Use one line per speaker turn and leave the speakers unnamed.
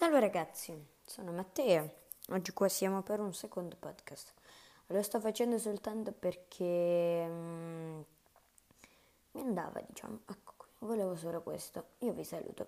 Salve ragazzi, sono Matteo. Oggi qua siamo per un secondo podcast. Lo sto facendo soltanto perché mm, mi andava, diciamo. Ecco qui, volevo solo questo. Io vi saluto.